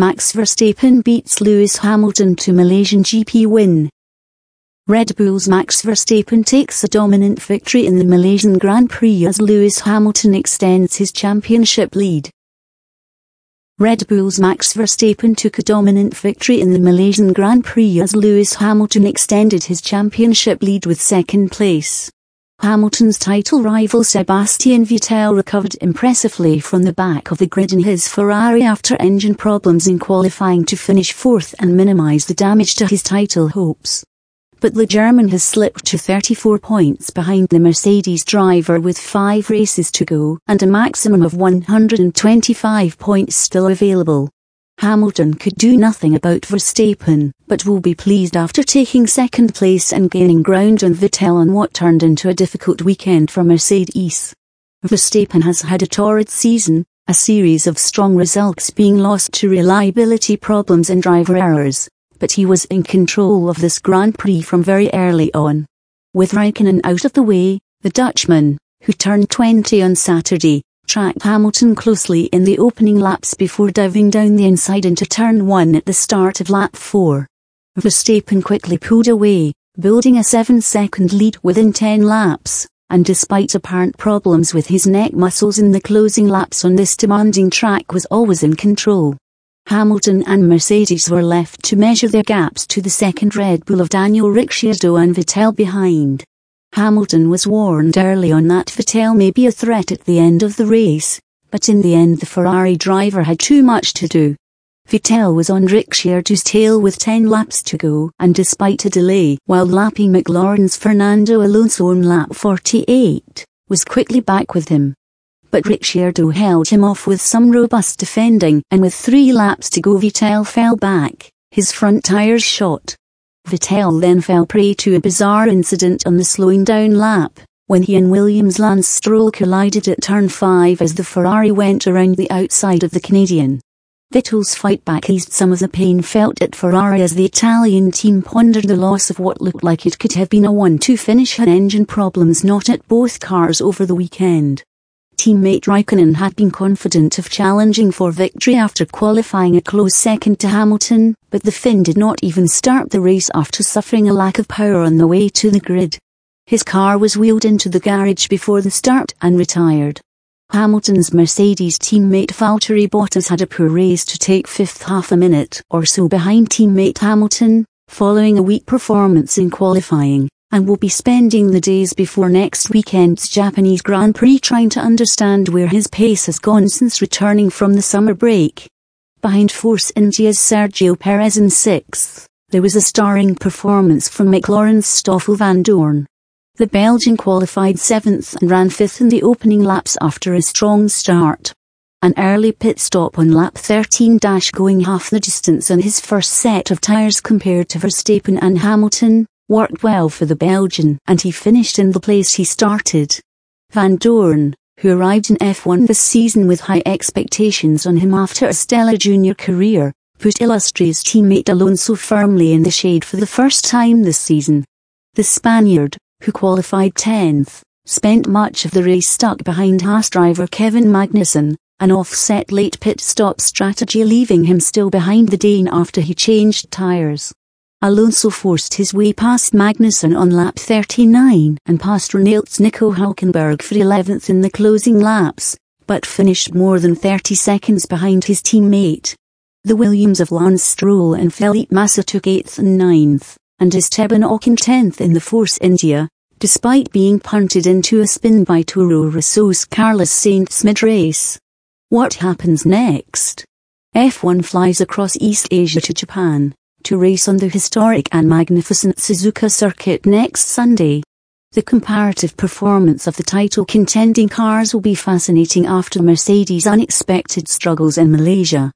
Max Verstappen beats Lewis Hamilton to Malaysian GP win. Red Bull's Max Verstappen takes a dominant victory in the Malaysian Grand Prix as Lewis Hamilton extends his championship lead. Red Bull's Max Verstappen took a dominant victory in the Malaysian Grand Prix as Lewis Hamilton extended his championship lead with second place. Hamilton's title rival Sebastian Vettel recovered impressively from the back of the grid in his Ferrari after engine problems in qualifying to finish fourth and minimise the damage to his title hopes. But the German has slipped to 34 points behind the Mercedes driver with five races to go and a maximum of 125 points still available. Hamilton could do nothing about Verstappen, but will be pleased after taking second place and gaining ground on Vettel on what turned into a difficult weekend for Mercedes. Verstappen has had a torrid season, a series of strong results being lost to reliability problems and driver errors, but he was in control of this Grand Prix from very early on. With Raikkonen out of the way, the Dutchman, who turned 20 on Saturday, tracked Hamilton closely in the opening laps before diving down the inside into turn 1 at the start of lap 4. Verstappen quickly pulled away, building a 7 second lead within 10 laps, and despite apparent problems with his neck muscles in the closing laps on this demanding track was always in control. Hamilton and Mercedes were left to measure their gaps to the second Red Bull of Daniel Ricciardo and Vettel behind. Hamilton was warned early on that Vettel may be a threat at the end of the race, but in the end the Ferrari driver had too much to do. Vettel was on Rick Ricciardo's tail with 10 laps to go and despite a delay while lapping McLaren's Fernando Alonso on lap 48, was quickly back with him. But Ricciardo held him off with some robust defending and with three laps to go Vettel fell back, his front tyres shot, Vettel then fell prey to a bizarre incident on the slowing down lap, when he and Williams Lance Stroll collided at turn 5 as the Ferrari went around the outside of the Canadian. Vettel's fight back eased some of the pain felt at Ferrari as the Italian team pondered the loss of what looked like it could have been a 1-2 finish had engine problems not at both cars over the weekend. Teammate Raikkonen had been confident of challenging for victory after qualifying a close second to Hamilton, but the Finn did not even start the race after suffering a lack of power on the way to the grid. His car was wheeled into the garage before the start and retired. Hamilton's Mercedes teammate Valtteri Bottas had a poor race to take fifth half a minute or so behind teammate Hamilton, following a weak performance in qualifying and will be spending the days before next weekend's Japanese Grand Prix trying to understand where his pace has gone since returning from the summer break. Behind Force India's Sergio Perez in sixth, there was a starring performance from McLaren's Stoffel Vandoorne. The Belgian qualified seventh and ran fifth in the opening laps after a strong start. An early pit stop on lap 13 going half the distance on his first set of tyres compared to Verstappen and Hamilton, worked well for the Belgian and he finished in the place he started. Vandoorne, who arrived in F1 this season with high expectations on him after a stellar junior career, put illustrious teammate Alonso firmly in the shade for the first time this season. The Spaniard, who qualified 10th, spent much of the race stuck behind Haas driver Kevin Magnussen, an offset late pit stop strategy leaving him still behind the Dane after he changed tyres. Alonso forced his way past Magnussen on lap 39 and past Renault's Nico Hulkenberg for 11th in the closing laps, but finished more than 30 seconds behind his teammate. The Williams of Lance Stroll and Felipe Massa took 8th and 9th, and Esteban Ocon 10th in the Force India, despite being punted into a spin by Toro Rosso's Carlos Sainz mid-race. What happens next? F1 flies across East Asia to Japan to race on the historic and magnificent Suzuka circuit next Sunday. The comparative performance of the title contending cars will be fascinating after Mercedes' unexpected struggles in Malaysia.